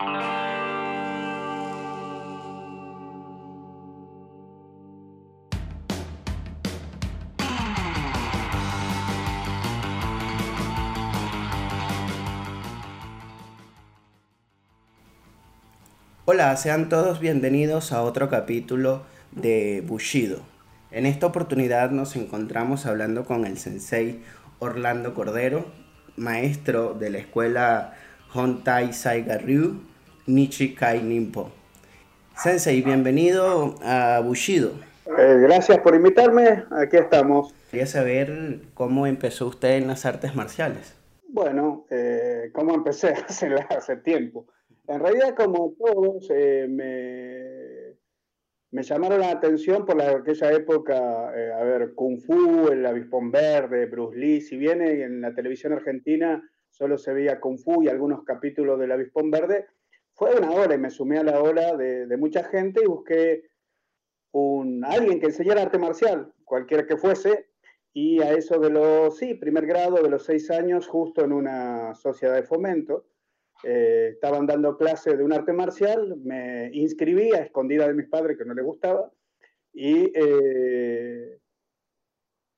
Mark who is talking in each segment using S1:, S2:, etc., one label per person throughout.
S1: Hola, sean todos bienvenidos a otro capítulo de Bushido. En esta oportunidad nos encontramos hablando con el sensei Orlando Cordero, maestro de la escuela Hontai Saiga Ryu Nichi Kai Nimpo. Sensei, bienvenido a Bushido.
S2: Eh, gracias por invitarme, aquí estamos.
S1: Quería saber cómo empezó usted en las artes marciales.
S2: Bueno, eh, cómo empecé hace, hace tiempo. En realidad, como todos, eh, me, me, llamaron la atención por la, aquella época, eh, a ver, Kung Fu, el Avispón Verde, Bruce Lee, si bien en la televisión argentina solo se veía Kung Fu y algunos capítulos del Avispón Verde, fue una hora y me sumé a la ola de, de mucha gente y busqué un, alguien que enseñara arte marcial, cualquiera que fuese, y a eso de los, sí, primer grado, de los seis años, justo en una sociedad de fomento, eh, estaban dando clase de un arte marcial, me inscribí a escondida de mis padres que no les gustaba y, eh,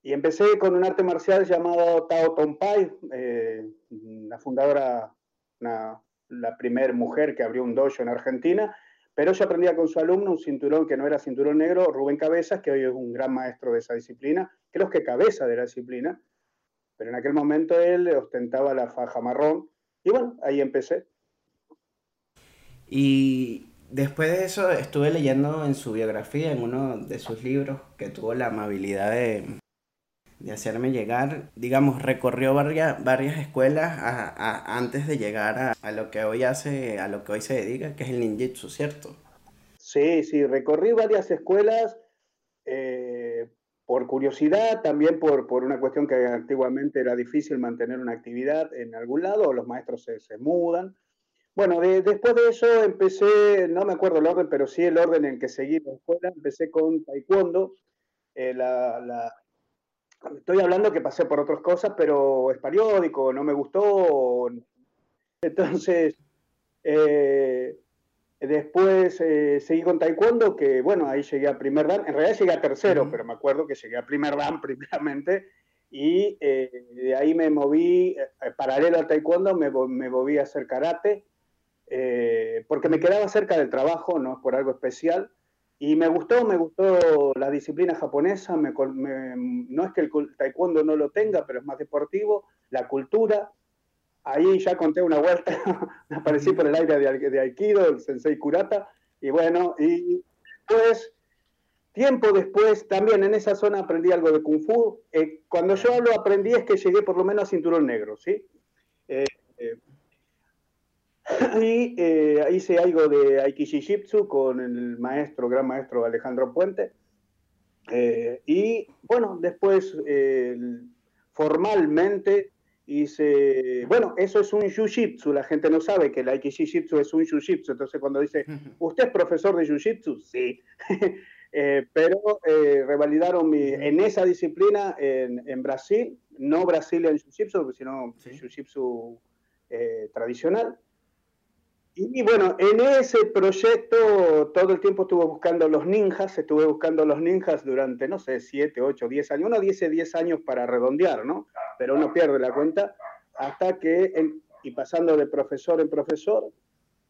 S2: y empecé con un arte marcial llamado Tao Pai, eh, la fundadora, una, la primera mujer que abrió un dojo en Argentina, pero yo aprendía con su alumno un cinturón que no era cinturón negro, Rubén Cabezas, que hoy es un gran maestro de esa disciplina, creo que cabeza de la disciplina, pero en aquel momento él ostentaba la faja marrón y bueno, ahí empecé.
S1: Y después de eso estuve leyendo en su biografía, en uno de sus libros, que tuvo la amabilidad de, de hacerme llegar, digamos, recorrió varias, varias escuelas antes de llegar a, a, lo que hoy hace, a lo que hoy se dedica, que es el ninjitsu, ¿cierto?
S2: Sí, sí, recorrí varias escuelas eh, por curiosidad, también por, por, una cuestión que antiguamente era difícil mantener una actividad en algún lado, los maestros se, se mudan. Bueno, de, después de eso empecé, no me acuerdo el orden, pero sí el orden en que seguí la escuela, empecé con taekwondo. Eh, la, la, estoy hablando que pasé por otras cosas, pero es periódico, no me gustó. Entonces, eh, Después eh, seguí con taekwondo, que bueno, ahí llegué a primer dan. En realidad llegué a tercero, uh -huh. pero me acuerdo que llegué a primer dan primeramente. Y eh, de ahí me moví, paralelo al taekwondo, me, me, moví a hacer karate, porque me quedaba cerca del trabajo, no es por algo especial. Y me gustó, me gustó la disciplina japonesa. Me, me, no es que el taekwondo no lo tenga, pero es más deportivo. La cultura, ahí ya conté una vuelta, aparecí por el aire de, de, Aikido, el Sensei Kurata, y bueno, y pues tiempo después también en esa zona aprendí algo de Kung Fu. Eh, cuando yo hablo aprendí es que llegué por lo menos a cinturón negro, ¿sí? Eh, eh, y eh, hice algo de Aikishi-Jitsu con el maestro, gran maestro Alejandro Puente. Eh, y bueno, después formalmente hice, bueno, eso es un jiu-jitsu, la gente no sabe que el aikishi-jitsu es un jiu-jitsu, entonces cuando dice, ¿usted es profesor de jiu-jitsu? Sí, eh, pero eh, revalidaron mi, en esa disciplina en, en Brasil, no Brazilian jiu-jitsu, sino sí. jiu-jitsu eh, tradicional. Y, bueno, en ese proyecto todo el tiempo estuve buscando los ninjas, estuve buscando los ninjas durante, no sé, 7, 8, 10 años, uno dice 10 años para redondear, ¿no? Pero uno pierde la cuenta hasta que, en, y pasando de profesor en profesor,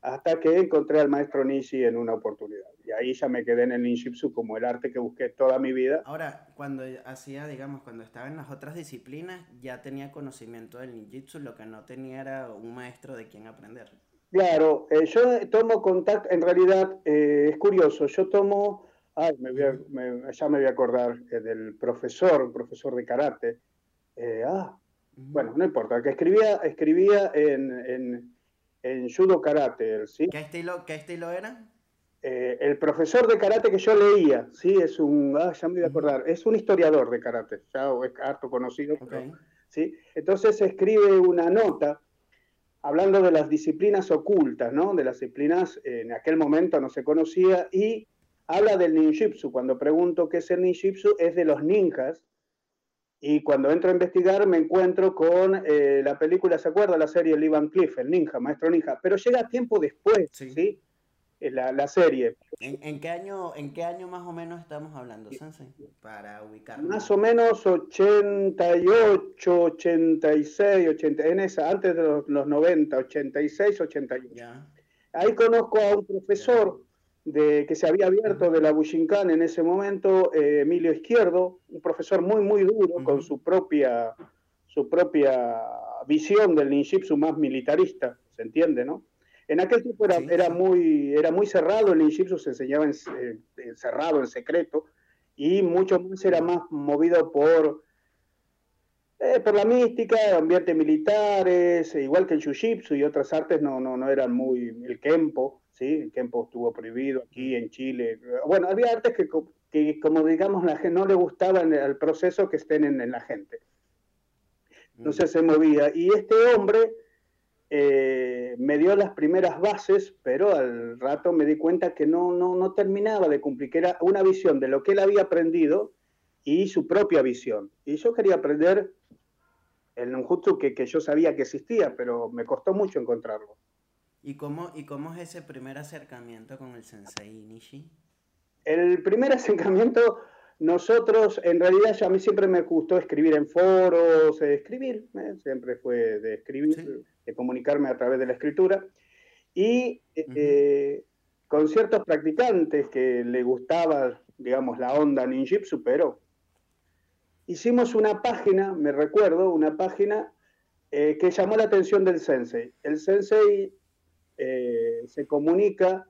S2: hasta que encontré al maestro Nishi en una oportunidad. Y ahí ya me quedé en el ninjitsu como el arte que busqué toda mi vida.
S1: Ahora, cuando hacía, digamos, cuando estaba en las otras disciplinas, ya tenía conocimiento del ninjitsu, lo que no tenía era un maestro de quien aprender.
S2: Claro, eh, yo tomo contacto, en realidad eh, es curioso, yo tomo, ay, me voy a, me, ya me voy a acordar eh, del profesor, profesor de karate, eh, ah, bueno, no importa, que escribía, escribía en, en, en judo karate, ¿sí?
S1: ¿Qué estilo, qué estilo era?
S2: El profesor de karate que yo leía, sí, es un, ah, ya me voy a acordar, es un historiador de karate, ya es harto conocido, okay. pero, ¿sí? Entonces escribe una nota hablando de las disciplinas ocultas, ¿no? De las disciplinas eh, en aquel momento no se conocía y habla del ninjitsu. Cuando pregunto qué es el ninjitsu, es de los ninjas Y cuando entro a investigar me encuentro con eh, la película, ¿se acuerda? La serie Lee Van Cliff, el ninja, maestro ninja, pero llega tiempo después, ¿sí? La, la, serie.
S1: ¿En, qué año, ¿En qué año más o menos estamos hablando, Sensei? Para ubicarlo.
S2: Más o menos 88, 86, 80, en esa, antes de los, los 90, 86, 88. Ya. Ahí conozco a un profesor de, que se había abierto de la Bushinkan en ese momento, eh, Emilio Izquierdo, un profesor muy, muy duro, con su propia, su propia visión del ninjitsu más militarista, ¿se entiende, no? En aquel tiempo era, era, muy, era muy cerrado, el ninjitsu se enseñaba en, cerrado, en secreto, y mucho más era más movido por, eh, por la mística, ambientes militares, igual que el jiu-jitsu y otras artes no, no, no eran muy, el kempo, ¿sí? El tiempo estuvo prohibido aquí en Chile. Bueno, había artes que, que como digamos, la gente no le gustaba el proceso que estén en, la gente. Entonces se movía. Y este hombre eh, me dio las primeras bases, pero al rato me di cuenta que no, no, no terminaba de cumplir, que era una visión de lo que él había aprendido y su propia visión. Y yo quería aprender el ninjutsu que, que yo sabía que existía, pero me costó mucho encontrarlo.
S1: ¿Y cómo, ¿Y cómo es ese primer acercamiento con el sensei Nishi?
S2: El primer acercamiento, nosotros, en realidad, a mí siempre me gustó escribir en foros, escribir, ¿eh? siempre fue de escribir, de comunicarme a través de la escritura. Y eh, con ciertos practicantes que le gustaba, digamos, la onda ninjitsu, pero hicimos una página, me recuerdo, una página eh, que llamó la atención del sensei. El sensei eh, se comunica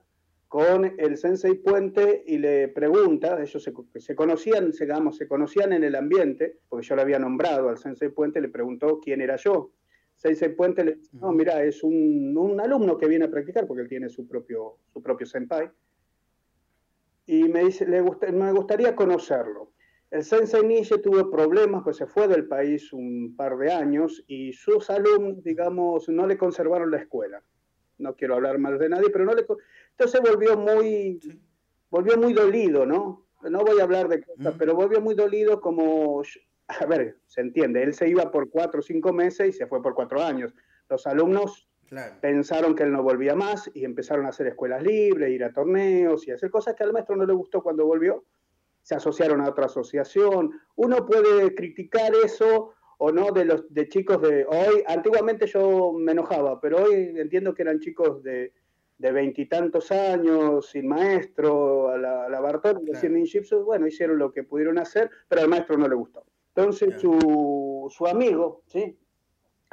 S2: con el Sensei Puente y le pregunta, ellos se, conocían, digamos, se conocían en el ambiente, porque yo le había nombrado al Sensei Puente, le preguntó quién era yo. Sensei Puente le dice, no, mira, es un, alumno que viene a practicar, porque él tiene su propio, su propio senpai. Y me dice, le me gustaría conocerlo. El Sensei Nietzsche tuvo problemas, pues se fue del país un par de años y sus alumnos, digamos, no le conservaron la escuela no quiero hablar mal de nadie, pero no le... Entonces volvió muy, volvió muy dolido, ¿no? No voy a hablar de cosas, pero volvió muy dolido como, a ver, se entiende, él se iba por cuatro o cinco meses y se fue por cuatro años. Los alumnos pensaron que él no volvía más y empezaron a hacer escuelas libres, ir a torneos y hacer cosas que al maestro no le gustó cuando volvió. Se asociaron a otra asociación. Uno puede criticar eso o no de los de chicos de hoy. Antiguamente yo me enojaba, pero hoy entiendo que eran chicos de veintitantos años, sin maestro, a la, a la Bartol, claro. bueno, hicieron lo que pudieron hacer, pero al maestro no le gustó. Entonces su, su, amigo, ¿sí?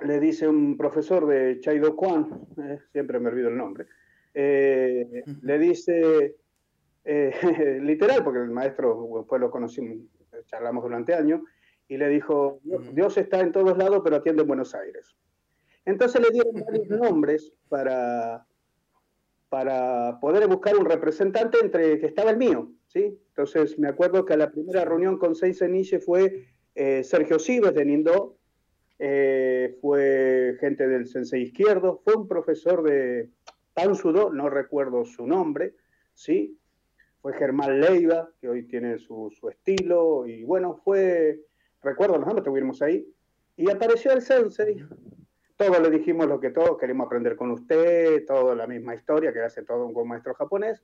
S2: le dice un profesor de Chaido Kwan, eh, siempre me olvido el nombre, eh, le dice, eh, literal, porque el maestro, después lo conocimos, charlamos durante años, y le dijo, Dios está en todos lados, pero atiende en Buenos Aires. Entonces le dieron varios nombres para, para poder buscar un representante entre que estaba el mío, ¿sí? Entonces me acuerdo que la primera reunión con Seis Niche fue eh, Sergio Sibes de Nindó, eh, fue gente del Sensei Izquierdo, fue un profesor de Tansudo, no recuerdo su nombre, ¿sí? Fue Germán Leiva, que hoy tiene su, su estilo, y bueno, fue recuerdo los nombres, estuvimos ahí, y apareció el sensei. Todos le dijimos lo que todos queremos aprender con usted, toda la misma historia que hace todo un buen maestro japonés,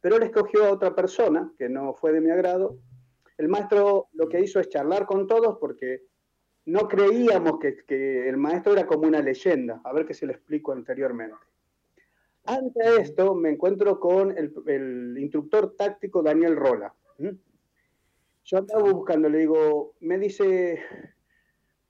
S2: pero él escogió a otra persona que no fue de mi agrado. El maestro lo que hizo es charlar con todos porque no creíamos que, el maestro era como una leyenda. A ver qué se lo explico anteriormente. Antes de esto me encuentro con el instructor táctico Daniel Rola. Yo andaba buscando, le digo, me dice,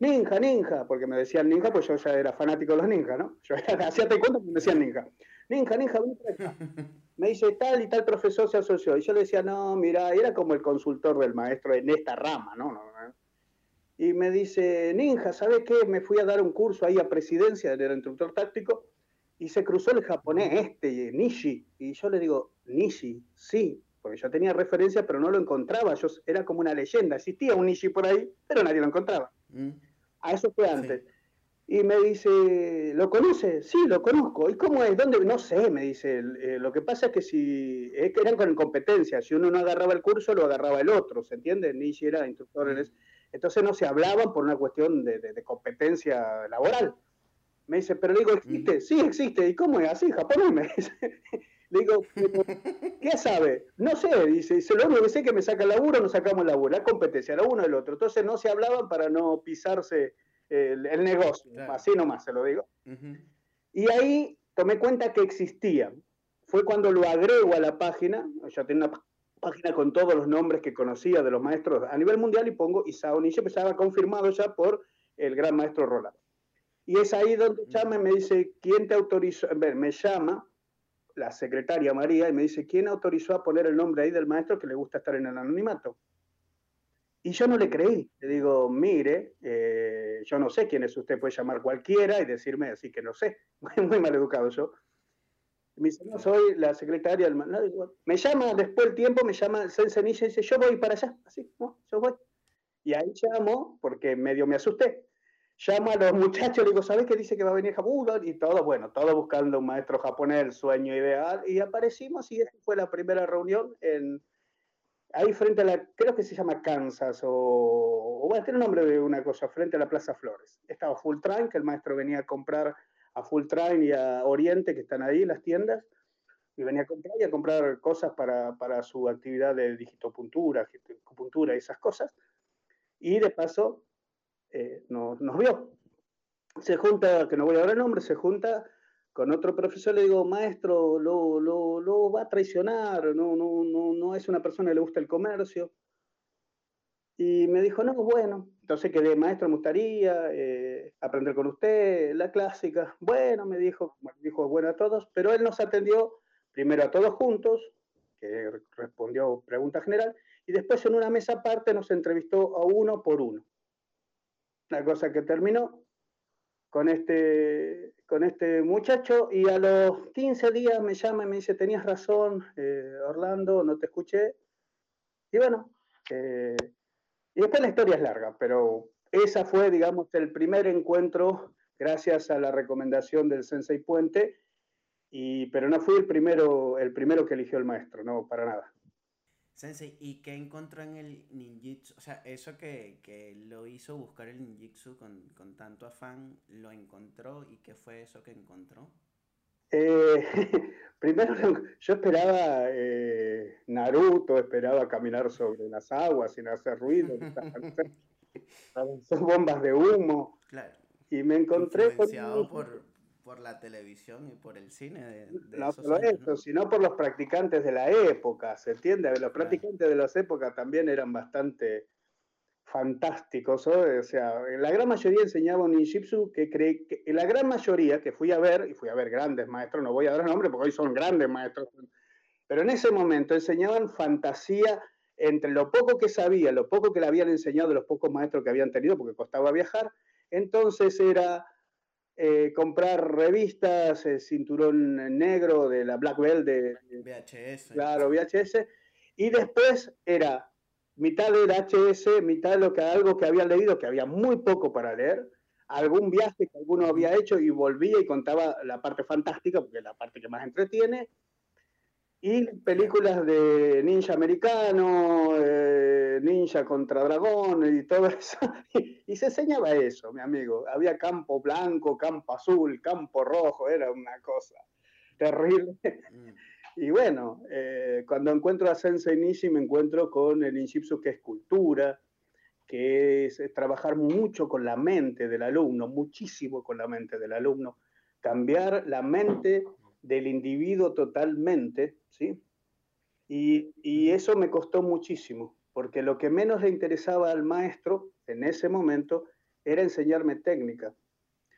S2: ninja, ninja, porque me decían ninja, pues yo ya era fanático de los ninjas, ¿no? Yo hacía cuenta que me decían ninja. Ninja, ninja, ven Me dice, tal y tal profesor se asoció. Y yo le decía, no, mira, era como el consultor del maestro en esta rama, ¿no? Y me dice, ninja, ¿sabes qué? Me fui a dar un curso ahí a presidencia del instructor táctico y se cruzó el japonés este, Nishi. Y yo le digo, Nishi, sí, porque yo tenía referencia, pero no lo encontraba. Yo era como una leyenda. Existía un Nishi por ahí, pero nadie lo encontraba. Mm. A eso fue antes. Y me dice, ¿lo conoce? Sí, lo conozco. ¿Y cómo es? ¿Dónde? No sé, me dice. Eh, lo que pasa es que si eran con competencia, si uno no agarraba el curso, lo agarraba el otro, ¿se entiende? Nishi era instructor en mm. Entonces no se hablaban por una cuestión de, competencia laboral. Me dice, pero digo, ¿existe? Mm. Sí, existe. ¿Y cómo es así? Japonés me dice. Le digo, ¿qué sabe? No sé, dice, dice, lo único que sé es que me saca el laburo, no sacamos el laburo, la competencia, era uno del otro. Entonces no se hablaban para no pisarse el, negocio, así nomás se lo digo. Y ahí tomé cuenta que existía. Fue cuando lo agrego a la página, ya tenía una página con todos los nombres que conocía de los maestros a nivel mundial y pongo Isao Nisha, pues estaba confirmado ya por el gran maestro Roland. Y es ahí donde llama me dice, ¿quién te autorizó? Me llama la secretaria María y me dice, ¿quién autorizó a poner el nombre ahí del maestro que le gusta estar en el anonimato? Y yo no le creí. Le digo, mire, eh, yo no sé quién es usted, puede llamar cualquiera y decirme así que no sé. Muy mal educado yo. Me dice, no, soy la secretaria me llama, después del tiempo, me llama el Sensenilla y dice, yo voy para allá. Así, no, yo voy. Y ahí llamo, porque medio me asusté llamo a los muchachos, le digo, ¿sabes qué dice que va a venir Japón? Y todo, bueno, todo buscando un maestro japonés, el sueño ideal, y aparecimos y esa fue la primera reunión en, ahí frente a la, creo que se llama Kansas, o, o bueno, tiene el nombre de una cosa, frente a la Plaza Flores. Estaba Full Train, que el maestro venía a comprar a Full Train y a Oriente, que están ahí las tiendas, y venía a comprar y a comprar cosas para, para su actividad de digitopuntura, acupuntura y esas cosas. Y de paso, eh, nos, vio. Se junta, que no voy a dar el nombre, se junta con otro profesor, le digo, maestro, lo, lo, lo va a traicionar, no, no, no, no es una persona que le gusta el comercio. Y me dijo, no, bueno, entonces quedé maestro, me gustaría eh, aprender con usted, la clásica. Bueno, me dijo, dijo bueno a todos, pero él nos atendió primero a todos juntos, que respondió pregunta general, y después en una mesa aparte nos entrevistó a uno por uno. La cosa que terminó con este, con este muchacho y a los 15 días me llama y me dice, tenías razón, eh, Orlando, no te escuché. Y bueno, eh, y después la historia es larga, pero esa fue, digamos, el primer encuentro gracias a la recomendación del Sensei Puente, y, pero no fui el primero, el primero que eligió el maestro, no, para nada.
S1: Sensei, ¿y qué encontró en el ninjitsu? O sea, eso que, que lo hizo buscar el ninjitsu con, con, tanto afán, ¿lo encontró? ¿Y qué fue eso que encontró?
S2: Eh, primero, yo esperaba eh, Naruto, esperaba caminar sobre las aguas sin hacer ruido, son bombas de humo. Claro. Y me encontré
S1: por, por la televisión y por el cine. De,
S2: no solo eso, sino por los practicantes de la época, ¿se entiende? Los practicantes de las épocas también eran bastante fantásticos, o sea, la gran mayoría enseñaban ninjitsu que creí que la gran mayoría que fui a ver, y fui a ver grandes maestros, no voy a dar nombre porque hoy son grandes maestros, pero en ese momento enseñaban fantasía entre lo poco que sabía, lo poco que le habían enseñado, los pocos maestros que habían tenido, porque costaba viajar, entonces era eh, comprar revistas, el cinturón negro de la Black Belt de
S1: VHS.
S2: Claro, VHS. Y después era mitad del HS, mitad de lo que, algo que había leído, que había muy poco para leer, algún viaje que alguno había hecho y volvía y contaba la parte fantástica, porque es la parte que más entretiene, y películas de ninja americano, eh, ninja contra dragón y todo eso. Y, se enseñaba eso, mi amigo. Había campo blanco, campo azul, campo rojo, era una cosa terrible. Mm. Y bueno, eh, cuando encuentro a Sensei Nishi me encuentro con el Inshipsu, que es cultura, que es trabajar mucho con la mente del alumno, muchísimo con la mente del alumno, cambiar la mente del individuo totalmente, ¿sí? Y, eso me costó muchísimo, porque lo que menos le interesaba al maestro en ese momento era enseñarme técnica.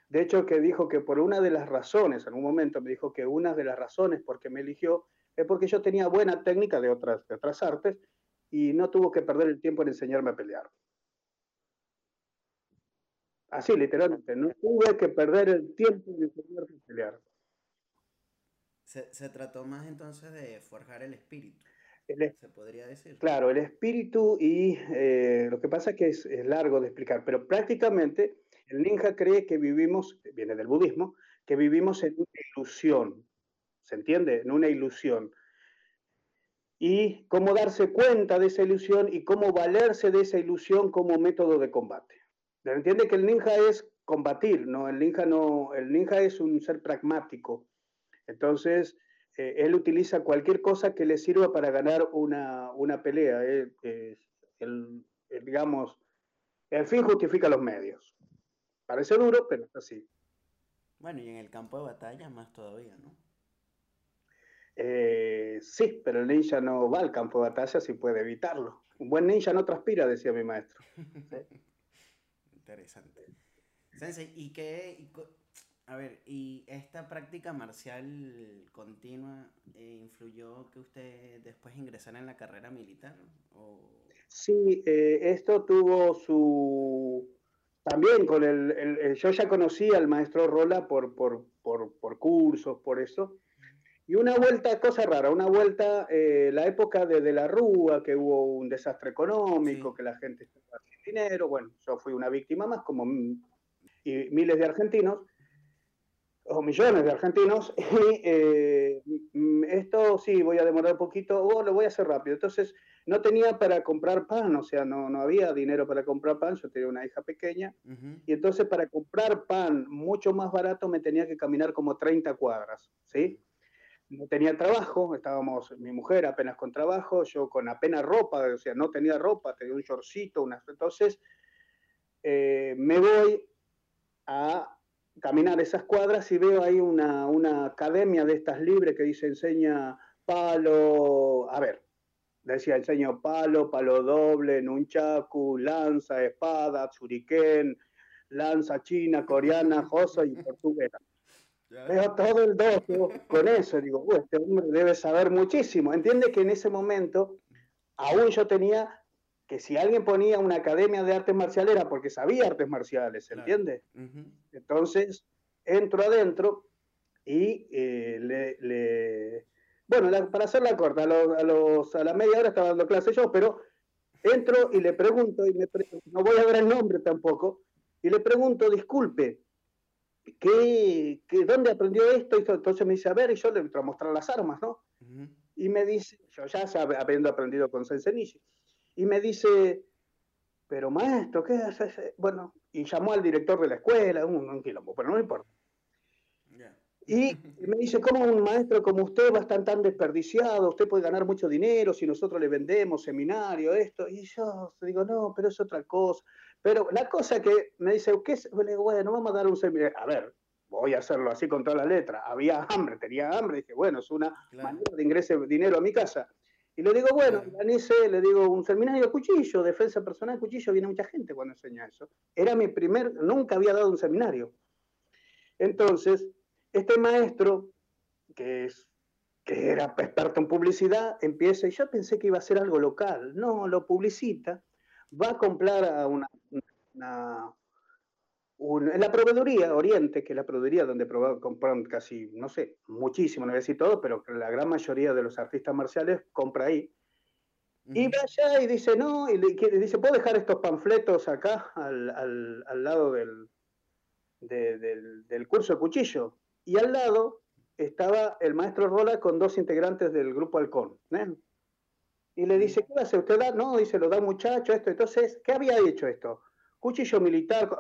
S2: De hecho, que dijo que por una de las razones, en un momento me dijo que una de las razones por que me eligió es porque yo tenía buena técnica de otras, de otras artes y no tuvo que perder el tiempo en enseñarme a pelear. Así, literalmente, no tuve que perder el tiempo en enseñarme a pelear.
S1: Se, trató más entonces de forjar el espíritu. se podría decir.
S2: Claro, el espíritu y eh, lo que pasa es que es, largo de explicar, pero prácticamente el ninja cree que vivimos, viene del budismo, que vivimos en una ilusión, ¿se entiende? En una ilusión. y cómo darse cuenta de esa ilusión y cómo valerse de esa ilusión como método de combate. Entiende que el ninja es combatir, ¿no? El ninja, no, el ninja es un ser pragmático. Entonces, eh, él utiliza cualquier cosa que le sirva para ganar una, una pelea. Eh, el, digamos, el fin justifica los medios. Parece duro, pero es así.
S1: Bueno, y en el campo de batalla más todavía, ¿no?
S2: Eh, sí, pero el ninja no va al campo de batalla si puede evitarlo. Un buen ninja no transpira, decía mi maestro.
S1: Interesante. Sensei, ¿y qué? A ver, ¿y esta práctica marcial continua eh, influyó que usted después ingresara en la carrera militar?
S2: Sí, eh, esto tuvo su... También con el, Yo ya conocía al maestro Rola por, por, por cursos, por eso y una vuelta, cosa rara, una vuelta, eh, la época de, de, la Rúa, que hubo un desastre económico, que la gente estaba sin dinero, bueno, yo fui una víctima más, como y miles de argentinos, o millones de argentinos, y eh, esto sí, voy a demorar un poquito, o lo voy a hacer rápido. Entonces, no tenía para comprar pan, o sea, no, no había dinero para comprar pan, yo tenía una hija pequeña, y entonces para comprar pan mucho más barato me tenía que caminar como 30 cuadras, ¿sí? no tenía trabajo, estábamos mi mujer apenas con trabajo, yo con apenas ropa, o sea, no tenía ropa, tenía un shortcito, una... entonces eh, me voy a caminar esas cuadras y veo ahí una, una, academia de estas libres que dice enseña palo, a ver, decía enseño palo, palo doble, nunchaku, lanza, espada, shuriken, lanza china, coreana, joso y portuguesa. Veo todo el dojo con eso. Digo, este hombre debe saber muchísimo. Entiende que en ese momento aún yo tenía que si alguien ponía una academia de artes marciales era porque sabía artes marciales, ¿entiende? Entonces entro adentro y eh, le, Bueno, para hacerla corta, a, los, a, la media hora estaba dando clase yo, pero entro y le pregunto, y me no voy a ver el nombre tampoco, y le pregunto, disculpe, ¿qué, dónde aprendió esto? Entonces me dice, a ver, y yo le voy a mostrar las armas, ¿no? Y me dice, yo ya habiendo aprendido con Sensenichi, y me dice, pero maestro, ¿qué haces? Bueno, y llamó al director de la escuela, un, quilombo, pero no me importa. Y me dice, ¿cómo un maestro como usted va a estar tan desperdiciado? Usted puede ganar mucho dinero si nosotros le vendemos seminario, esto. Y yo digo, no, pero es otra cosa. Pero la cosa que me dice, ¿qué es? Bueno, vamos a dar un seminario. A ver, voy a hacerlo así con toda la letra. Había hambre, tenía hambre. Dije, bueno, es una manera de ingresar dinero a mi casa. Y le digo, bueno, claro. le digo, un seminario de cuchillo, defensa personal, cuchillo, viene mucha gente cuando enseña eso. Era mi primer, nunca había dado un seminario. Entonces, este maestro, que, es, que era experto en publicidad, empieza, y yo pensé que iba a ser algo local. No, lo publicita va a comprar a una, en la proveeduría Oriente, que es la proveeduría donde compran casi, no sé, muchísimo, no voy a decir todo, pero la gran mayoría de los artistas marciales compra ahí. Y va allá y dice, no, y le, dice, ¿puedo dejar estos panfletos acá al, lado del, del, curso de cuchillo? Y al lado estaba el maestro Rola con dos integrantes del grupo Halcón. ¿eh? Y le dice, ¿qué hace? ¿Usted da? No, dice, lo da muchacho, esto. Entonces, ¿qué había hecho esto? Cuchillo militar.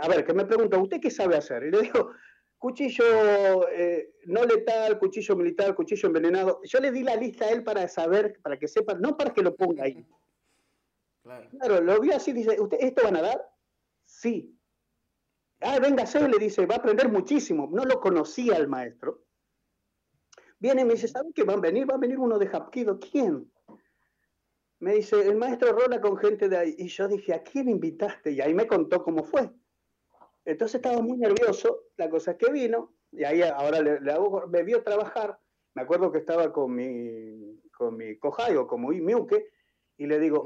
S2: A ver, que me pregunta, ¿usted qué sabe hacer? Y le digo, cuchillo eh, no letal, cuchillo militar, cuchillo envenenado. Yo le di la lista a él para saber, para que sepa, no para que lo ponga ahí. Claro, lo vio así, dice, ¿usted esto van a dar? Sí. Ah, venga, se le dice, va a aprender muchísimo. No lo conocía el maestro. Viene y me dice, ¿saben qué van a venir? Va a venir uno de Hapkido. ¿Quién? Me dice, el maestro Rola con gente de ahí. Y yo dije, ¿a quién invitaste? Y ahí me contó cómo fue. Entonces estaba muy nervioso. La cosa es que vino, y ahí ahora le, hago, me vio trabajar. Me acuerdo que estaba con mi, con mi o como miuque, y le digo,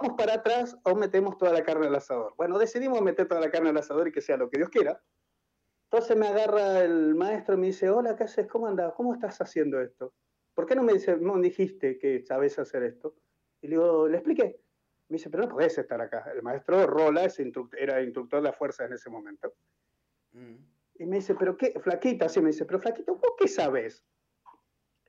S2: ¿vamos para atrás o metemos toda la carne al asador? Bueno, decidimos meter toda la carne al asador y que sea lo que Dios quiera. Entonces me agarra el maestro y me dice, hola, ¿qué haces? ¿Cómo andas? ¿Cómo estás haciendo esto? ¿Por qué no me, dice, no dijiste que sabes hacer esto? Y le digo, le expliqué. Me dice, pero no podés estar acá. El maestro Rola era instructor de la fuerza en ese momento. Mm. Y me dice, pero qué, flaquita, así me dice, pero flaquita, ¿vos qué sabes?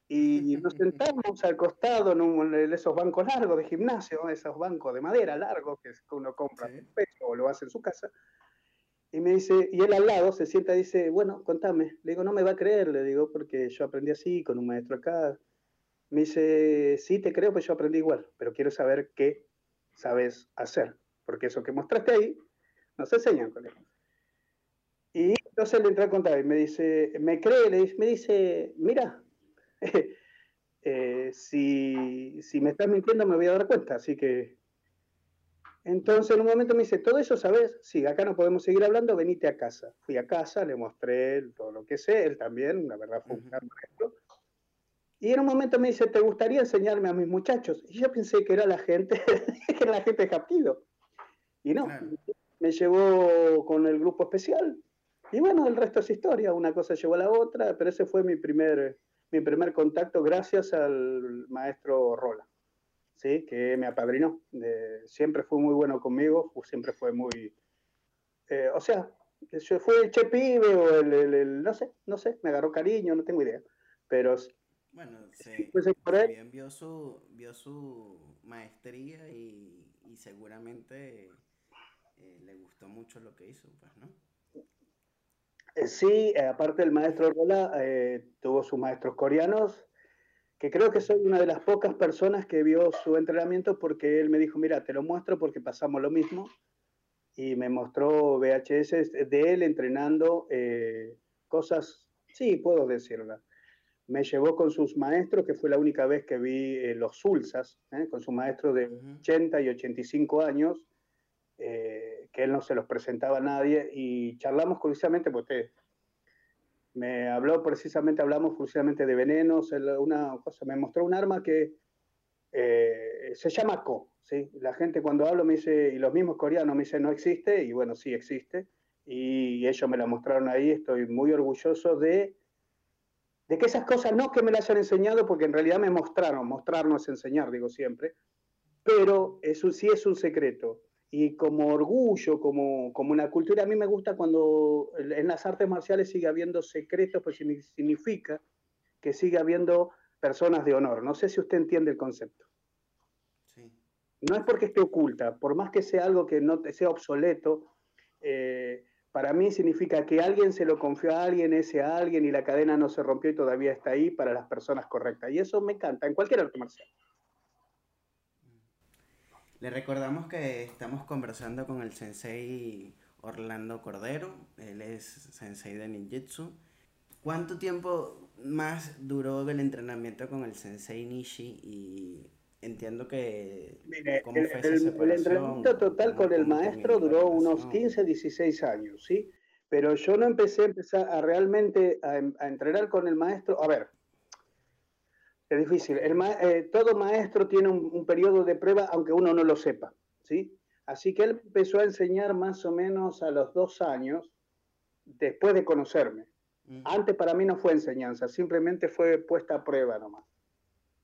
S2: Y nos sentamos al costado en, esos bancos largos de gimnasio, esos bancos de madera largos que uno compra en pecho o lo hace en su casa. Y me dice, y él al lado se sienta y dice, bueno, contame. Le digo, no me va a creer, le digo, porque yo aprendí así, con un maestro acá. Me dice, sí, te creo, pues yo aprendí igual, pero quiero saber qué sabes hacer, porque eso que mostraste ahí nos enseñan, colega. Y entonces le entré a contar y me dice, me cree, le dice, me dice, mira, eh, si, si me estás mintiendo me voy a dar cuenta, así que entonces en un momento me dice, ¿todo eso sabes? Sí, acá no podemos seguir hablando, venite a casa. Fui a casa, le mostré todo lo que sé, él también, la verdad fue un gran maestro. Y en un momento me dice, ¿te gustaría enseñarme a mis muchachos? Y yo pensé que era la gente, que era la gente de Captido. Y no, me llevó con el grupo especial. Y bueno, el resto es historia, una cosa llevó a la otra, pero ese fue mi primer, mi primer contacto gracias al maestro Rola. ¿sí? que me apadrinó. siempre fue muy bueno conmigo, siempre fue muy... Eh, o sea, fue el che pibe o el, no sé, no sé, me agarró cariño, no tengo idea. Pero...
S1: Bueno, sí, también vio su, vio su maestría y, seguramente eh, le gustó mucho lo que hizo, pues, ¿no?
S2: Eh, sí, aparte el maestro Rola tuvo sus maestros coreanos que creo que soy una de las pocas personas que vio su entrenamiento porque él me dijo, mira, te lo muestro porque pasamos lo mismo. Y me mostró VHS de él entrenando eh, cosas, sí, puedo decirla. Me llevó con sus maestros, que fue la única vez que vi eh, los Sulsas, eh, con su maestro de 80 y 85 años, que él no se los presentaba a nadie, y charlamos curiosamente, porque me habló precisamente, hablamos precisamente de venenos, una cosa, me mostró un arma que eh, se llama Ko, ¿sí? La gente cuando hablo me dice, y los mismos coreanos me dicen no existe, y bueno, sí existe, y ellos me la mostraron ahí, estoy muy orgulloso de, de que esas cosas no que me las hayan enseñado, porque en realidad me mostraron, mostrar no es enseñar, digo siempre, pero eso sí es un secreto y como orgullo, como, como una cultura, a mí me gusta cuando en las artes marciales sigue habiendo secretos, pues significa que sigue habiendo personas de honor. No sé si usted entiende el concepto. Sí. No es porque esté oculta, por más que sea algo que no sea obsoleto, eh, para mí significa que alguien se lo confió a alguien, ese a alguien, y la cadena no se rompió y todavía está ahí para las personas correctas. Y eso me encanta, en cualquier arte marcial.
S1: Le recordamos que estamos conversando con el sensei Orlando Cordero, él es sensei de ninjutsu. ¿Cuánto tiempo más duró el entrenamiento con el sensei Nishi? Y entiendo que...
S2: ¿cómo el, el, entrenamiento total con el maestro duró unos 15, 16 años, ¿sí? Pero yo no empecé, empezar a realmente a, a entrenar con el maestro. A ver, es difícil. Eh, todo maestro tiene un, periodo de prueba, aunque uno no lo sepa, ¿sí? Así que él empezó a enseñar más o menos a los dos años, después de conocerme. Antes para mí no fue enseñanza, simplemente fue puesta a prueba nomás.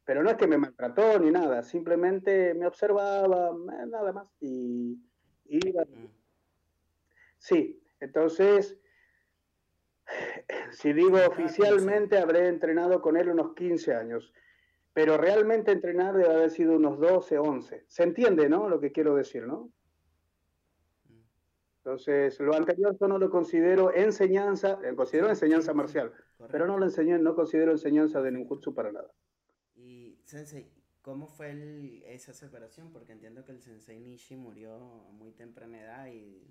S2: Pero no es que me maltrató ni nada, simplemente me observaba, eh, nada más. Y, mm. Sí, entonces, si digo oficialmente, habré entrenado con él unos 15 años, pero realmente entrenar debe haber sido unos 12, 11. ¿Se entiende, no? Lo que quiero decir, ¿no? Entonces, lo anterior yo no lo considero enseñanza, lo considero enseñanza marcial, pero no lo enseñé, no considero enseñanza de ninjutsu para nada.
S1: Sensei, ¿cómo fue esa separación? Porque entiendo que el Sensei Nishi murió a muy temprana edad y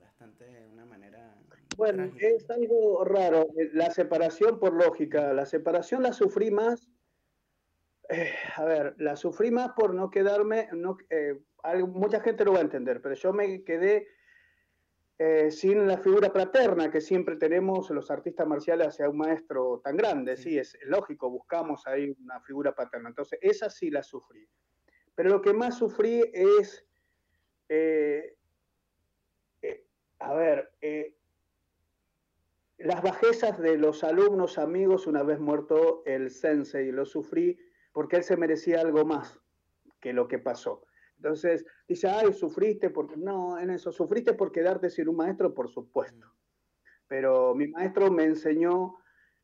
S1: bastante de una manera.
S2: Bueno, es algo raro. La separación, por lógica, la separación la sufrí más. Eh, a ver, la sufrí más por no quedarme. No, eh, mucha gente lo va a entender, pero yo me quedé eh, sin la figura paterna que siempre tenemos los artistas marciales hacia un maestro tan grande. Sí. es lógico, buscamos ahí una figura paterna. Entonces, esa sí la sufrí. Pero lo que más sufrí es a ver, eh, las bajezas de los alumnos amigos una vez muerto el sensei, lo sufrí porque él se merecía algo más que lo que pasó. Entonces, dice, ay, sufriste porque, no, en eso, sufriste por quedarte sin un maestro, por supuesto. Pero mi maestro me enseñó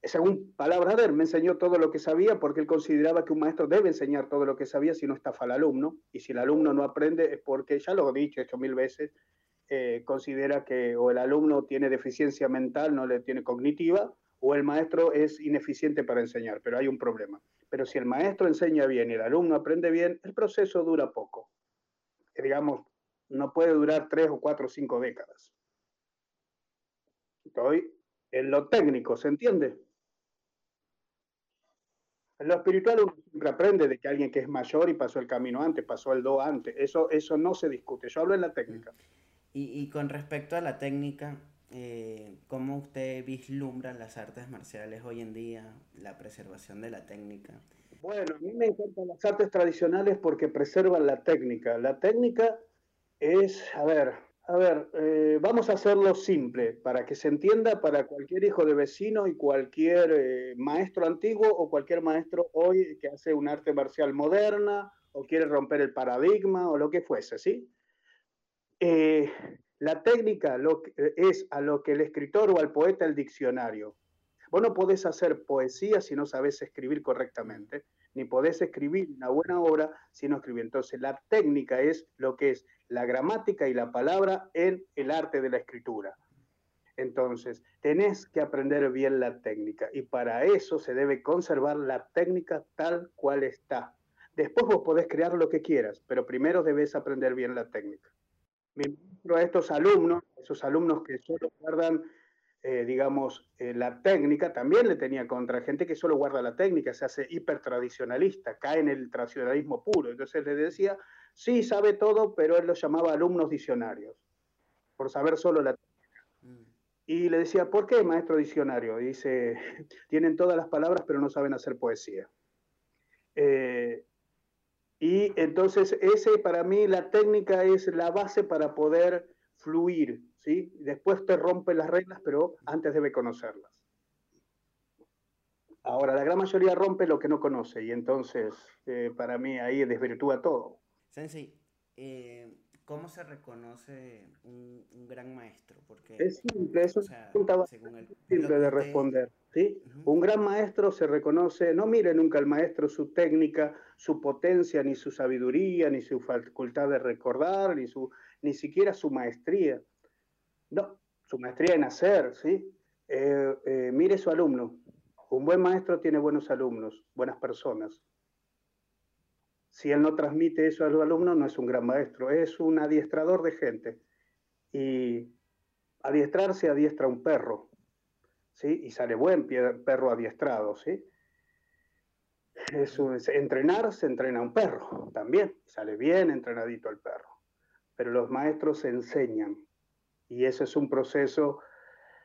S2: según palabras de él, me enseñó todo lo que sabía porque él consideraba que un maestro debe enseñar todo lo que sabía si no estafa al alumno. Y si el alumno no aprende es porque, ya lo he dicho, hecho mil veces, eh, considera que o el alumno tiene deficiencia mental, no le tiene cognitiva, o el maestro es ineficiente para enseñar, pero hay un problema. Pero si el maestro enseña bien y el alumno aprende bien, el proceso dura poco. Digamos, no puede durar tres o cuatro o cinco décadas. Estoy en lo técnico, ¿se entiende? En lo espiritual uno siempre aprende de que alguien que es mayor y pasó el camino antes, pasó el do antes. Eso, eso no se discute. Yo hablo en la técnica.
S1: Y, con respecto a la técnica, eh, ¿cómo usted vislumbra las artes marciales hoy en día, la preservación de la técnica?
S2: Bueno, a mí me encantan las artes tradicionales porque preservan la técnica. La técnica es, a ver, a ver, eh, vamos a hacerlo simple para que se entienda para cualquier hijo de vecino y cualquier eh, maestro antiguo o cualquier maestro hoy que hace un arte marcial moderna o quiere romper el paradigma o lo que fuese, ¿sí? Eh, la técnica es a lo que el escritor o al poeta el diccionario. Vos no podés hacer poesía si no sabes escribir correctamente, ni podés escribir una buena obra si no escribís. Entonces, la técnica es lo que es la gramática y la palabra en el arte de la escritura. Entonces, tenés que aprender bien la técnica y para eso se debe conservar la técnica tal cual está. Después vos podés crear lo que quieras, pero primero debes aprender bien la técnica. Me a estos alumnos, esos alumnos que solo guardan, eh, digamos, eh, la técnica, también le tenía contra gente que solo guarda la técnica, se hace hipertradicionalista, cae en el tradicionalismo puro. Entonces le decía, sí sabe todo, pero él los llamaba alumnos diccionarios, por saber solo la técnica. Y le decía, ¿por qué maestro diccionario? dice, tienen todas las palabras, pero no saben hacer poesía. Eh, y entonces ese para mí la técnica es la base para poder fluir, ¿sí? Después te rompe las reglas, pero antes debe conocerlas. Ahora, la gran mayoría rompe lo que no conoce y entonces eh, para mí ahí desvirtúa todo.
S1: Sensei, eh, ¿cómo se reconoce un, gran maestro?
S2: Porque, es simple, eso es simple de responder. ¿sí? Un gran maestro se reconoce, no mire nunca al maestro su técnica, su potencia, ni su sabiduría, ni su facultad de recordar, ni, su, ni siquiera su maestría. No, su maestría en hacer, ¿sí? Eh, eh, mire su alumno. Un buen maestro tiene buenos alumnos, buenas personas. Si él no transmite eso a los alumnos, no es un gran maestro, es un adiestrador de gente. Y adiestrarse adiestra un perro, ¿sí? Y sale buen perro adiestrado, ¿sí? Es entrenar se entrena un perro también, sale bien entrenadito el perro. Pero los maestros enseñan y ese es un proceso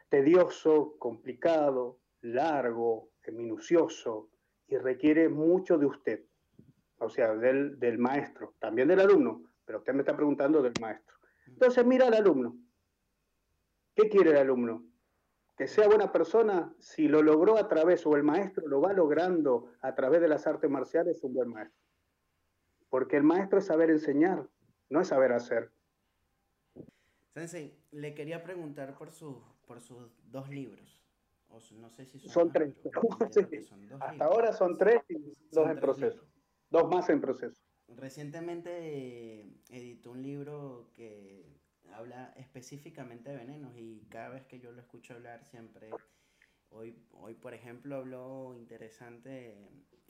S2: tedioso, complicado, largo, minucioso y requiere mucho de usted o sea, del, del maestro, también del alumno, pero usted me está preguntando del maestro. Entonces mira al alumno. ¿Qué quiere el alumno? Que sea buena persona, si lo logró a través, o el maestro lo va logrando a través de las artes marciales, es un buen maestro. Porque el maestro es saber enseñar, no es saber hacer.
S1: Sensei, le quería preguntar por, su, por sus dos libros. O no sé si
S2: son, tres. Hasta ahora son tres y dos en proceso. Dos más en proceso.
S1: Recientemente eh, editó un libro que habla específicamente de venenos y cada vez que yo lo escucho hablar siempre, hoy, hoy por ejemplo habló interesante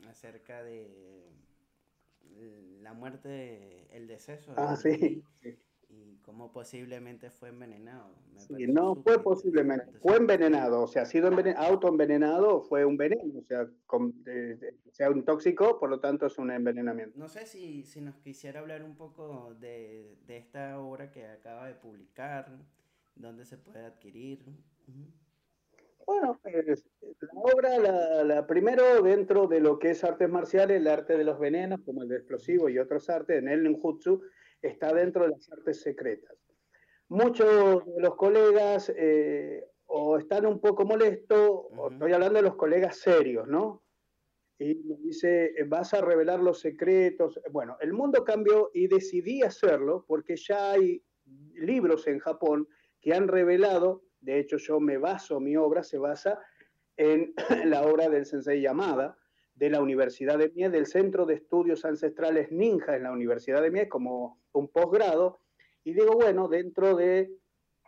S1: acerca de la muerte, el deceso.
S2: Ah, sí
S1: y cómo posiblemente fue envenenado.
S2: no fue posiblemente, fue envenenado, o sea, ha sido autoenvenenado, fue un veneno, o sea, sea un tóxico, por lo tanto es un envenenamiento.
S1: No sé si, si nos quisiera hablar un poco de, de, esta obra que acaba de publicar, dónde se puede adquirir.
S2: Bueno, la obra, la, la, primero dentro de lo que es artes marciales, el arte de los venenos, como el de explosivo y otros artes, en el ninjutsu, está dentro de las artes secretas. Muchos de los colegas eh, o están un poco molestos, o estoy hablando de los colegas serios, ¿no? Y me dice, vas a revelar los secretos. Bueno, el mundo cambió y decidí hacerlo porque ya hay libros en Japón que han revelado, de hecho yo me baso, mi obra se basa en la obra del sensei Yamada de la Universidad de Mies, del Centro de Estudios Ancestrales Ninja en la Universidad de Mies, como un posgrado. Y digo, bueno, dentro de,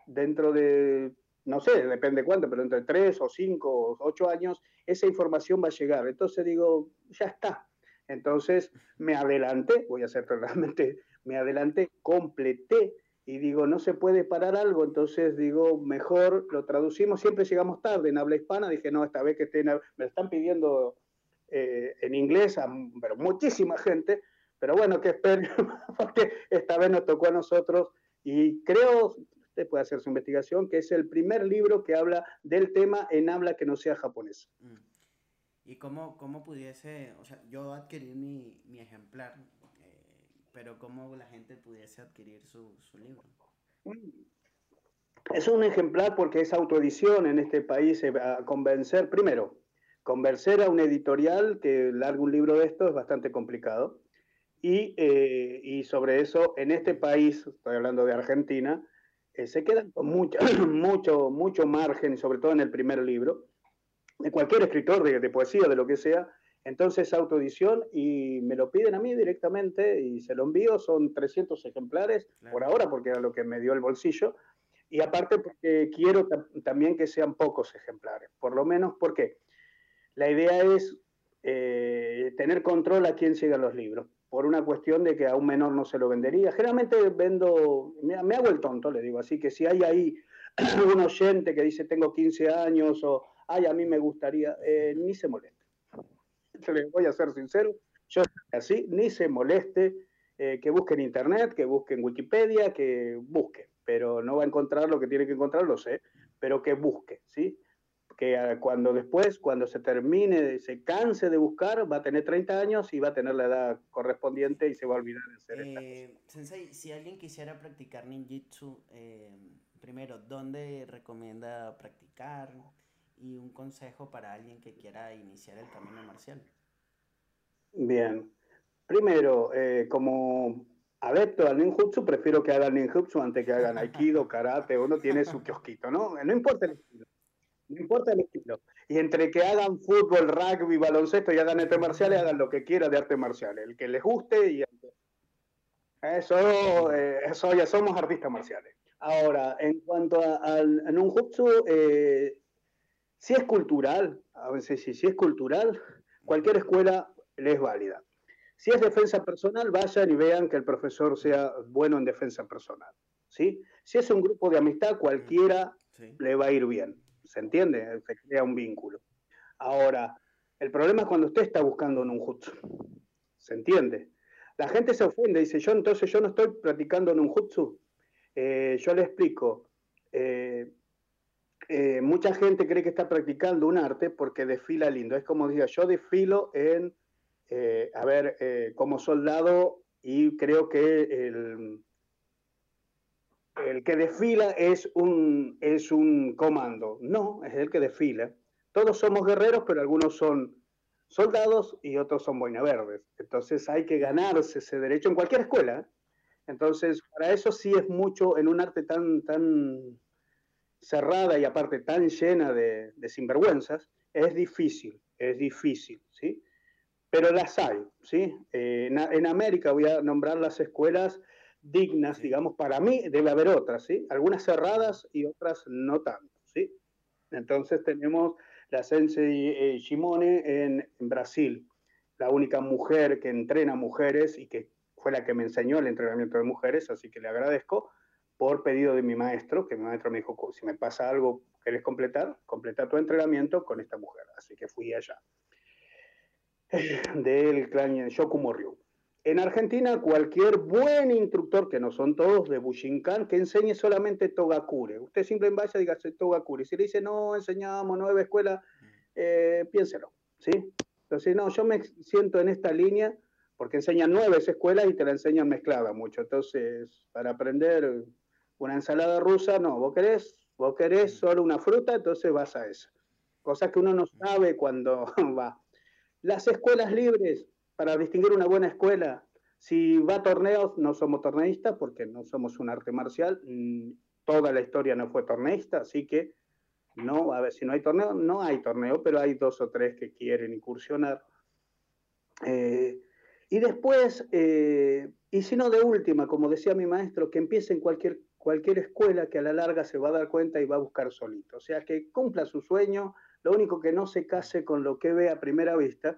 S2: dentro de, no sé, depende cuánto, pero entre tres o cinco o ocho años, esa información va a llegar. Entonces digo, ya está. Entonces me adelanté, voy a ser realmente, me adelanté, completé y digo, no se puede parar algo, entonces digo, mejor lo traducimos, siempre llegamos tarde en habla hispana, dije, no, esta vez que estén, me están pidiendo eh, en inglés, a, pero muchísima gente, pero bueno, que esperen, porque esta vez nos tocó a nosotros. Y creo, usted puede hacer su investigación, que es el primer libro que habla del tema en habla que no sea japonés. Mm.
S1: ¿Y cómo, cómo pudiese, o sea, yo adquirí mi, mi ejemplar, pero cómo la gente pudiese adquirir su, su libro.
S2: Es un ejemplar porque es autoedición en este país, a convencer, primero, convencer a un editorial que larga un libro de esto es bastante complicado. Y, eh, y sobre eso, en este país, estoy hablando de Argentina, eh, se quedan con mucho, mucho, mucho margen, sobre todo en el primer libro, de cualquier escritor de, de poesía, de lo que sea, entonces autoedición y me lo piden a mí directamente y se lo envío, son 300 ejemplares por ahora porque era lo que me dio el bolsillo. Y aparte porque quiero también que sean pocos ejemplares, por lo menos porque la idea es eh, tener control a quién llegan los libros, por una cuestión de que a un menor no se lo vendería. Generalmente vendo, me, hago el tonto, le digo, así que si hay ahí un oyente que dice tengo 15 años o, ay, a mí me gustaría, eh, ni se moleste les voy a ser sincero, yo así, ni se moleste, eh, que busque en internet, que busque en Wikipedia, que busque, pero no va a encontrar lo que tiene que encontrar, lo sé, pero que busque, ¿sí? Que ah, cuando después, cuando se termine, se canse de buscar, va a tener 30 años y va a tener la edad correspondiente y se va a olvidar de hacer
S1: eh, Sensei, si alguien quisiera practicar ninjitsu, eh, primero, ¿dónde recomienda practicar? Y un consejo para alguien que quiera iniciar el camino marcial.
S2: Bien. Primero, eh, como adepto al ninjutsu, prefiero que hagan ninjutsu antes que hagan aikido, karate, uno tiene su kiosquito, ¿no? No importa el estilo. No importa el estilo. Y entre que hagan fútbol, rugby, baloncesto y hagan arte marciales, hagan lo que quiera de arte marcial. El que les guste y... Eso, eh, eso ya somos artistas marciales. Ahora, en cuanto al ninjutsu, eh, si es cultural, a veces sí, si es cultural, cualquier escuela le es válida. Si es defensa personal, vayan y vean que el profesor sea bueno en defensa personal. ¿sí? Si es un grupo de amistad, cualquiera le va a ir bien. ¿Se entiende? Se crea un vínculo. Ahora, el problema es cuando usted está buscando un jutsu. ¿Se entiende? La gente se ofende, dice, yo entonces yo no estoy practicando en un jutsu. Eh, yo le explico, eh, eh, mucha gente cree que está practicando un arte porque desfila lindo. Es como decía, yo desfilo en, eh, a ver, eh, como soldado y creo que el, el que desfila es un, es un comando. No, es el que desfila. Todos somos guerreros, pero algunos son soldados y otros son boina verdes. Entonces hay que ganarse ese derecho en cualquier escuela. Entonces, para eso sí es mucho en un arte tan, tan cerrada y aparte tan llena de, sinvergüenzas, es difícil, es difícil, ¿sí? Pero las hay, ¿sí? Eh, en, América voy a nombrar las escuelas dignas, digamos, para mí debe haber otras, ¿sí? Algunas cerradas y otras no tanto, ¿sí? Entonces tenemos la Sensei eh, Shimone en, en Brasil, la única mujer que entrena mujeres y que fue la que me enseñó el entrenamiento de mujeres, así que le agradezco por pedido de mi maestro, que mi maestro me dijo, si me pasa algo, ¿querés completar? Completa tu entrenamiento con esta mujer. Así que fui allá. Del clan Shokumo Ryu. En Argentina, cualquier buen instructor, que no son todos, de Bushinkan, que enseñe solamente Togakure. Usted simplemente vaya y diga Togakure. Si le dice, no, enseñamos nueva escuela, eh, piénselo, ¿sí? Entonces, no, yo me siento en esta línea porque enseñan nueve escuelas y te la enseñan mezclada mucho. Entonces, para aprender una ensalada rusa, no, vos querés, vos querés solo una fruta, entonces vas a eso. Cosa que uno no sabe cuando va. Las escuelas libres, para distinguir una buena escuela, si va a torneos, no somos torneístas porque no somos un arte marcial, mm, toda la historia no fue torneísta, así que No, a ver, si no hay torneo, no hay torneo, pero hay dos o tres que quieren incursionar. Eh, y después, eh, y si no de última, como decía mi maestro, que empiece en cualquier, cualquier escuela que a la larga se va a dar cuenta y va a buscar solito. O sea, que cumpla su sueño, lo único que no se case con lo que ve a primera vista,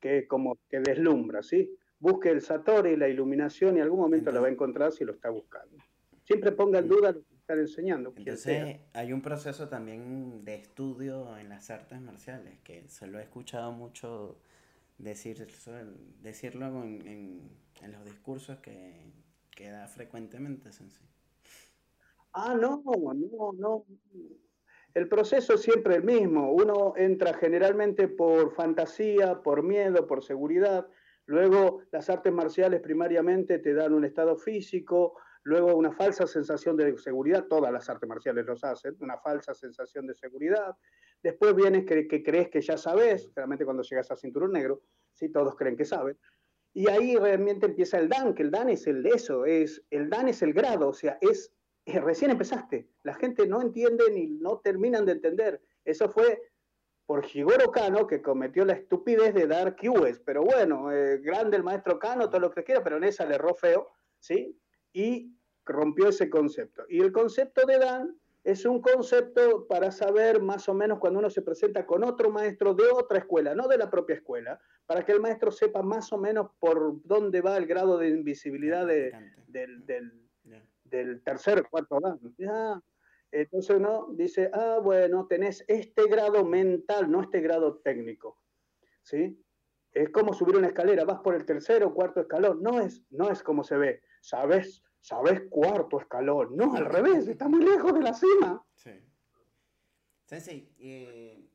S2: que como que deslumbra, ¿sí? Busque el Satori, la iluminación, y en algún momento lo va a encontrar si lo está buscando. Siempre ponga en duda lo que está enseñando.
S1: Entonces, hay un proceso también de estudio en las artes marciales, que se lo he escuchado mucho decir, decirlo en, en, los discursos que, que da frecuentemente, Sensei.
S2: Ah, no, no, no. El proceso es siempre el mismo. Uno entra generalmente por fantasía, por miedo, por seguridad. Luego las artes marciales primariamente te dan un estado físico, luego una falsa sensación de seguridad, todas las artes marciales los hacen, una falsa sensación de seguridad. Después vienes que, que crees que ya sabes, realmente cuando llegas a cinturón negro, ¿sí? todos creen que saben. Y ahí realmente empieza el dan, que el dan es el eso, es, el dan es el grado, o sea, es, recién empezaste. La gente no entiende ni no terminan de entender. Eso fue por Shigoro Kano, que cometió la estupidez de dar QS. Pero bueno, eh, grande el maestro Kano, todo lo que quiera, pero en esa le erró feo, ¿sí? Y rompió ese concepto. Y el concepto de Dan es un concepto para saber más o menos cuando uno se presenta con otro maestro de otra escuela, no de la propia escuela, para que el maestro sepa más o menos por dónde va el grado de invisibilidad del, del, tercer o cuarto dan. entonces uno dice, ah, bueno, tenés este grado mental, no este grado técnico. ¿Sí? Es como subir una escalera, vas por el tercer o cuarto escalón. No es, no es como se ve. Sabes ¿sabes? Cuarto escalón. No, al revés, está muy lejos de la cima. Sí.
S1: Sensei, eh,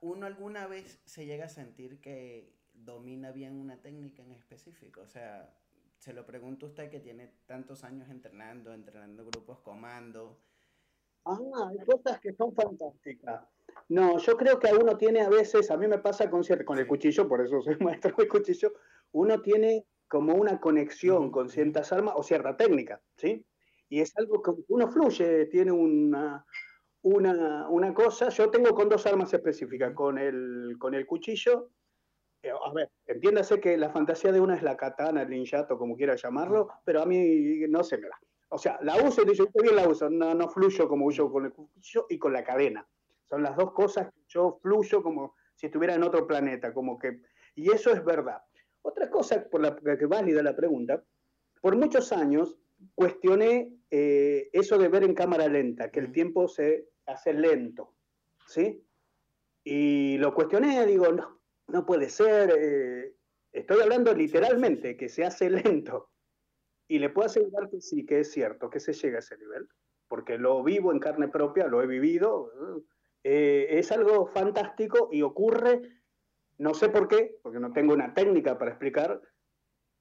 S1: ¿uno alguna vez se llega a sentir que domina bien una técnica en específico? O sea, se lo pregunto a usted que tiene tantos años entrenando, entrenando grupos comando.
S2: Ah, hay cosas que son fantásticas. No, yo creo que uno tiene a veces, a mí me pasa con, con el cuchillo, por eso soy maestro de cuchillo, uno tiene como una conexión con ciertas armas o cierta técnica, ¿sí? Y es algo que uno fluye, tiene una, una, cosa, yo tengo con dos armas específicas, con el, con el cuchillo, a ver, entiéndase que la fantasía de una es la katana, el ninjato, como quiera llamarlo, pero a mí no se me da. O sea, la uso y yo bien la uso, no, no fluyo como yo con el cuchillo y con la cadena. Son las dos cosas que yo fluyo como si estuviera en otro planeta, como que, y eso es verdad. Otra cosa por la que válida la pregunta, por muchos años cuestioné eh, eso de ver en cámara lenta, que el tiempo se hace lento, ¿sí? Y lo cuestioné, digo, no, no puede ser, eh, estoy hablando literalmente, que se hace lento. Y le puedo asegurar que sí, que es cierto, que se llega a ese nivel, porque lo vivo en carne propia, lo he vivido, eh, es algo fantástico y ocurre no sé por qué, porque no tengo una técnica para explicar.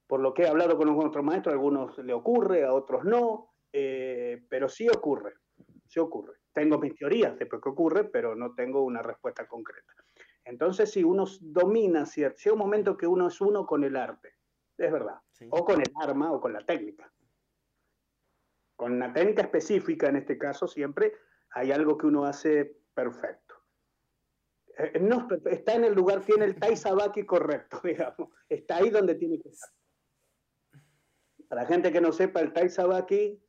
S2: Por lo que he hablado con otros maestros, a algunos le ocurre, a otros no, eh, pero sí ocurre, sí ocurre. Tengo mis teorías de por qué ocurre, pero no tengo una respuesta concreta. Entonces, si uno domina, si llega un momento que uno es uno con el arte, es verdad, o con el arma o con la técnica. Con una técnica específica, en este caso, siempre hay algo que uno hace perfecto. Eh, no, está en el lugar, tiene el Tai Sabaki correcto, digamos. Está ahí donde tiene que estar. Para la gente que no sepa, el Tai Sabaki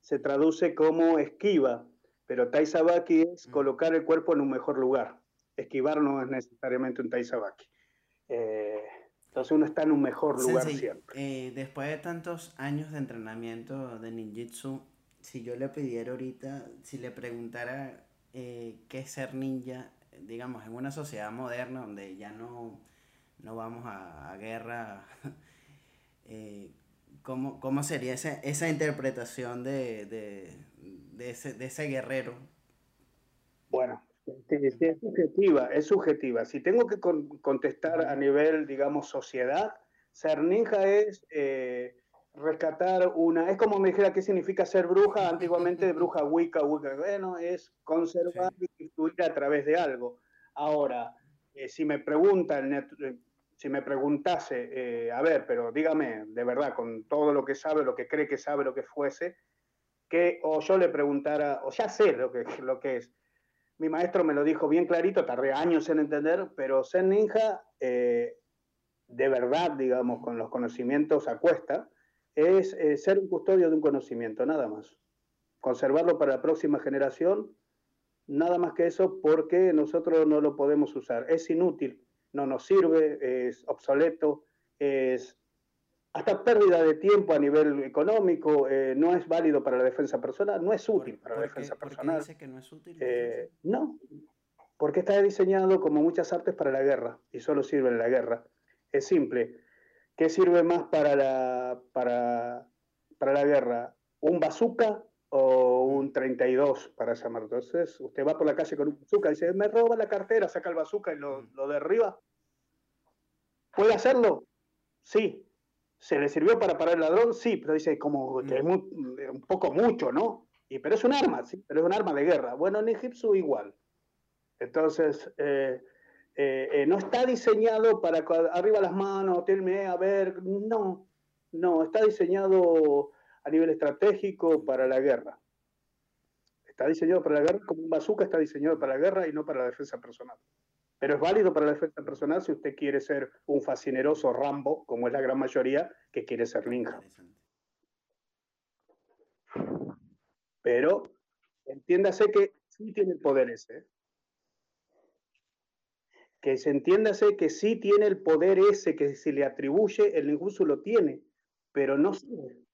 S2: se traduce como esquiva, pero Tai Sabaki es mm. colocar el cuerpo en un mejor lugar. Esquivar no es necesariamente un Tai Sabaki. Eh, entonces uno está en un mejor lugar siempre.
S1: Eh, después de tantos años de entrenamiento de ninjitsu, si yo le pidiera ahorita, si le preguntara qué es ser ninja, digamos, en una sociedad moderna donde ya no, no vamos a, guerra, eh, ¿cómo, sería esa, esa interpretación de, de, ese, de ese guerrero?
S2: Bueno, es subjetiva, es subjetiva. Si tengo que contestar a nivel, digamos, sociedad, ser ninja es eh, rescatar una, es como me dijera qué significa ser bruja, antiguamente bruja wicca, wicca, bueno, es conservar y influir a través de algo. Ahora, eh, si me preguntan, eh, si me preguntase, a ver, pero dígame, de verdad, con todo lo que sabe, lo que cree que sabe, lo que fuese, que o yo le preguntara, o ya sé lo que, lo que es. Mi maestro me lo dijo bien clarito, tardé años en entender, pero Zen Ninja, eh, de verdad, digamos, con los conocimientos a cuesta, es eh, ser un custodio de un conocimiento, nada más. Conservarlo para la próxima generación, nada más que eso, porque nosotros no lo podemos usar. Es inútil, no nos sirve, es obsoleto, es hasta pérdida de tiempo a nivel económico, eh, no es válido para la defensa personal, no es útil para la defensa personal.
S1: ¿Por qué dice que no es útil?
S2: Eh, no, porque está diseñado como muchas artes para la guerra y solo sirve en la guerra. Es simple. ¿Qué sirve más para la, para, para la guerra? ¿Un bazooka o un 32 para llamar? Entonces, usted va por la calle con un bazooka y dice, me roba la cartera, saca el bazooka y lo, lo derriba. ¿Puede hacerlo? Sí, ¿Se le sirvió para parar el ladrón? Sí, pero dice como que es un poco mucho, ¿no? Y, pero es un arma, sí, pero es un arma de guerra. Bueno, en Egipto igual. Entonces, eh, eh, eh, no está diseñado para arriba las manos, tenme a ver, no, no, está diseñado a nivel estratégico para la guerra. Está diseñado para la guerra como un bazooka está diseñado para la guerra y no para la defensa personal. Pero es válido para la defensa personal si usted quiere ser un fascineroso Rambo, como es la gran mayoría que quiere ser ninja. Pero entiéndase que sí tiene el poder ese. ¿eh? Que se entiéndase que sí tiene el poder ese que se le atribuye, el ninjutsu lo tiene, pero no sirve.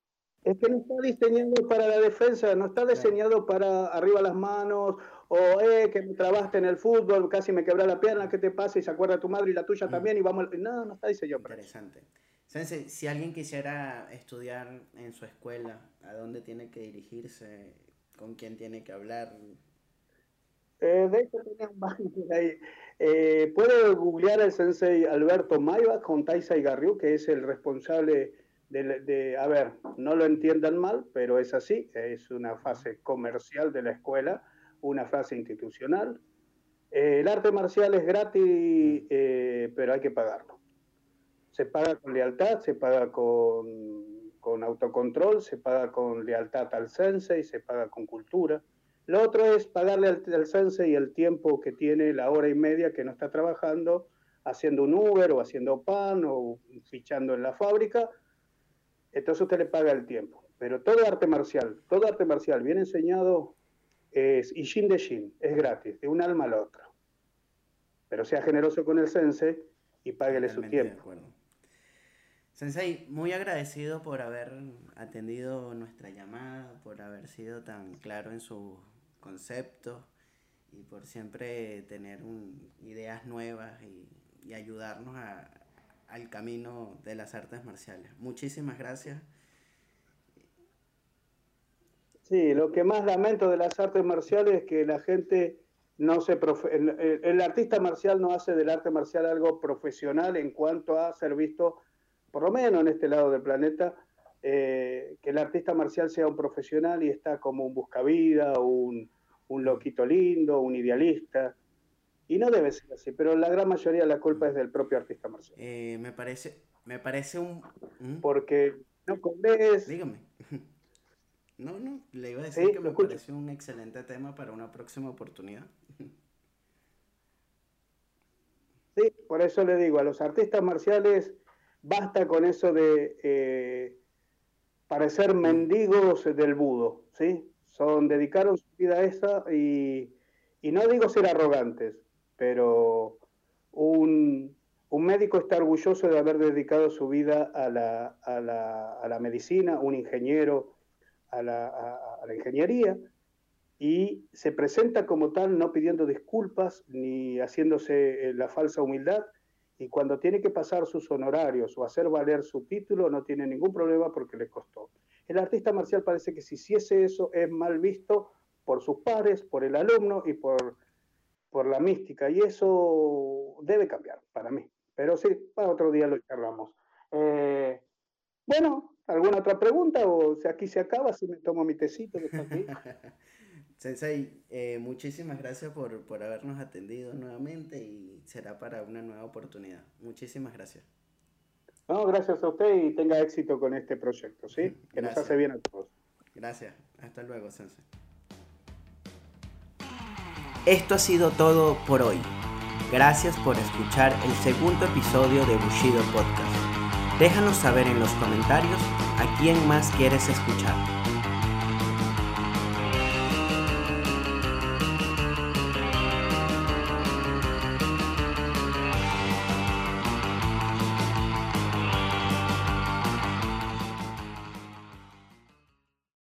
S2: Es que no está diseñado para la defensa, no está diseñado para arriba las manos, o eh, que me trabaste en el fútbol, casi me quebré la pierna, ¿qué te pasa? Y se acuerda tu madre y la tuya mm. también, y vamos. No, no está diseñado
S1: para Interesante. Sense, si alguien quisiera estudiar en su escuela, ¿a dónde tiene que dirigirse? ¿Con quién tiene que hablar?
S2: Eh, de hecho, ahí. Eh, puede googlear al sensei Alberto Maiva con Taisai Garriu, que es el responsable de, a ver, no lo entiendan mal, pero es así, es una fase comercial de la escuela, una fase institucional. Eh, el arte marcial es gratis, eh, pero hay que pagarlo. Se paga con lealtad, se paga con, con autocontrol, se paga con lealtad al sensei, se paga con cultura. Lo otro es pagarle al, al sensei el tiempo que tiene, la hora y media que no está trabajando, haciendo un Uber o haciendo pan o fichando en la fábrica, entonces usted le paga el tiempo. Pero todo arte marcial, todo arte marcial bien enseñado es Ishin de Shin, es gratis, de un alma al otro. Pero sea generoso con el sensei y páguele su tiempo.
S1: Sensei, muy agradecido por haber atendido nuestra llamada, por haber sido tan claro en sus conceptos y por siempre tener ideas nuevas y, y ayudarnos a, al camino de las artes marciales. Muchísimas gracias.
S2: Sí, lo que más lamento de las artes marciales es que la gente no se... el, artista marcial no hace del arte marcial algo profesional en cuanto a ser visto, por lo menos en este lado del planeta, eh, que el artista marcial sea un profesional y está como un buscavida, un, un loquito lindo, un idealista. Y no debe ser así, pero la gran mayoría de la culpa es del propio artista marcial.
S1: Eh, me parece, me parece un...
S2: ¿Mm? Porque no comes...
S1: Dígame. No, no, le iba a decir que me parece un excelente tema para una próxima oportunidad.
S2: Sí, por eso le digo, a los artistas marciales basta con eso de eh, parecer mendigos del budo, ¿sí? Son, dedicaron su vida a esa y, y no digo ser arrogantes, pero un, médico está orgulloso de haber dedicado su vida a la, a la, a la medicina, un ingeniero a la, ingeniería, y se presenta como tal no pidiendo disculpas ni haciéndose eh, la falsa humildad, y cuando tiene que pasar sus honorarios o hacer valer su título no tiene ningún problema porque le costó. El artista marcial parece que si hiciese eso es mal visto por sus pares, por el alumno y por por la mística y eso debe cambiar para mí. Pero sí, para otro día lo charlamos. Eh, bueno, ¿alguna otra pregunta o si aquí se acaba si me tomo mi tecito que?
S1: Sensei, eh, muchísimas gracias por, por, habernos atendido nuevamente y será para una nueva oportunidad. Muchísimas gracias.
S2: No, gracias a usted y tenga éxito con este proyecto, ¿sí? Que nos hace bien a todos.
S1: Gracias. Hasta luego, Sensei. Esto ha sido todo por hoy. Gracias por escuchar el segundo episodio de Bushido Podcast. Déjanos saber en los comentarios a quién más quieres escuchar.